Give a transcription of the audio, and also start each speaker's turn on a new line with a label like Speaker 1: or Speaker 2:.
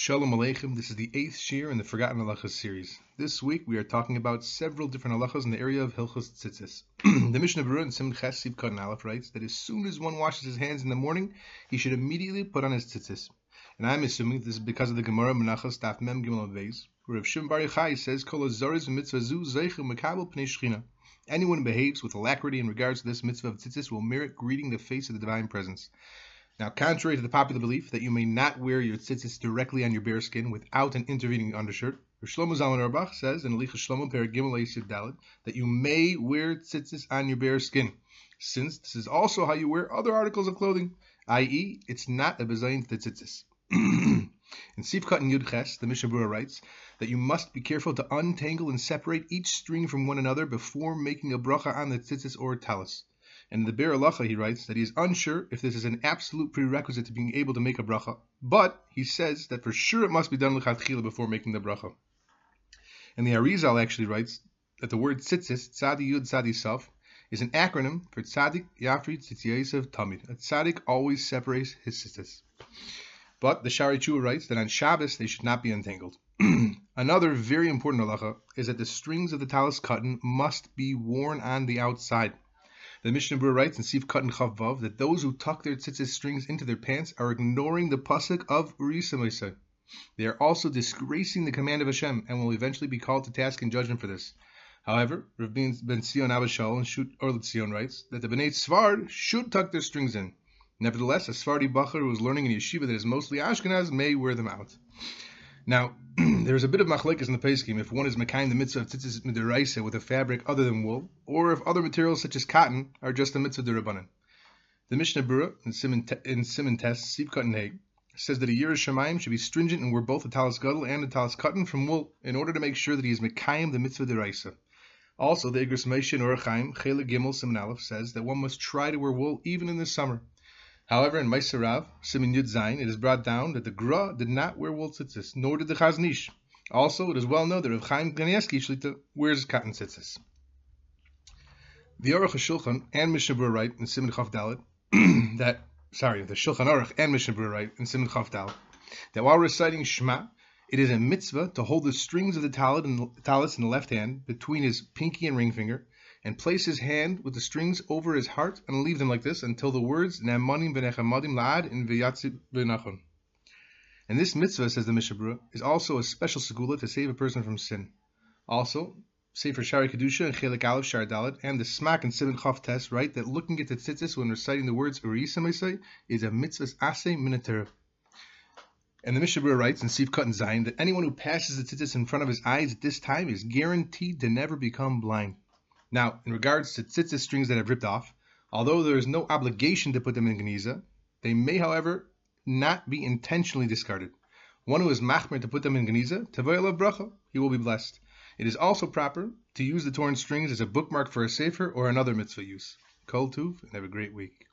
Speaker 1: Shalom Aleichem. This is the eighth shiur in the Forgotten Halachas series. This week we are talking about several different halachas in the area of Hilchos Tzitzis. the Mishnah Berurah in Sim Ches Sif Katan Aleph writes that as soon as one washes his hands in the morning, he should immediately put on his tzitzis. And I'm assuming this is because of the Gemara Menachos Daf Mem Gimel Beis, where Rav Shim Bar Yochai says Kol Azariz Mitzvah Zu Zeichu Mekabel Pnei Shechina. Anyone who behaves with alacrity in regards to this mitzvah of tzitzis will merit greeting the face of the divine presence. Now, contrary to the popular belief that you may not wear your tzitzis directly on your bare skin without an intervening undershirt, Shlomo Zalman Auerbach says in Halichos Shlomo Per Gimel Daled that you may wear tzitzis on your bare skin, since this is also how you wear other articles of clothing, i.e., it's not a bizayon to tzitzis. in Sif Katan Yudches, the Mishnah Berurah writes that you must be careful to untangle and separate each string from one another before making a bracha on the tzitzis or talis. And in the Biur Halacha, he writes that he is unsure if this is an absolute prerequisite to being able to make a bracha, but he says that for sure it must be done lechatchila before making the bracha. And the Arizal actually writes that the word tzitzis, tzadi yud tzadi saf, is an acronym for tzadik yafri tzitziyasav tamid. A tzadik always separates his tzitzis. But the Shari Chua writes that on Shabbos they should not be entangled. Another very important halacha is that the strings of the talis katan must be worn on the outside. The Mishnah Berurah writes in Sif Katan Chavav that those who tuck their tzitzis strings into their pants are ignoring the pasuk of Urisamisa. They are also disgracing the command of Hashem and will eventually be called to task in judgment for this. However, Rav Ben Zion Abba Shaul and Shut Orlet writes that the Bnei Tzfard should tuck their strings in. Nevertheless, a Sephardi Bacher who is learning in yeshiva that is mostly Ashkenaz may wear them out. Now, there's a bit of machlekes in the Poskim if one is mekayim the mitzvah of tzitzis midiraisa with a fabric other than wool, or if other materials such as cotton are just a mitzvah derabanan. The Mishnah Berurah in Simon, Test, Sif Katan says that a year of Shemaim should be stringent and wear both a talis gadol and a talis katan from wool in order to make sure that he is mekayim the mitzvah deraisa. Also, the Igros Moshe and Orachaim, Chelek Gimel Simon Aleph says that one must try to wear wool even in the summer. However, in Maaseh Rav, Simin Yud Zayin, it is brought down that the Gra did not wear wool tzitzis, nor did the Chazon Ish. Also, it is well known that Rav Chaim Kanievsky Shlita wears cotton tzitzis. The Aruch HaShulchan and Mishnah write in Simin Chav Dalet that, sorry, the Shulchan Aruch and Mishnah write in Simin Chav Dalet that while reciting Shema, it is a mitzvah to hold the strings of the talit in, the left hand between his pinky and ring finger, and place his hand with the strings over his heart and leave them like this until the words la'ad in v'yatzib v'nachon. And this mitzvah, says the Mishnah Berurah, is also a special segula to save a person from sin. Also, Sefer Shaarei Kedusha and Chelek Aleph Shar Dalet and the Smak and Simon Chav Test write that looking at the tzitzis when reciting the words Urisa is a mitzvah's ase minatera. And the Mishnah Berurah writes in Sif Katan Zayin that anyone who passes the tzitzis in front of his eyes at this time is guaranteed to never become blind. Now, in regards to tzitzis strings that have ripped off, although there is no obligation to put them in geniza, they may, however, not be intentionally discarded. One who is machmir to put them in geniza, tavoyel bracha, he will be blessed. It is also proper to use the torn strings as a bookmark for a sefer or another mitzvah use. Kol tuv, and have a great week.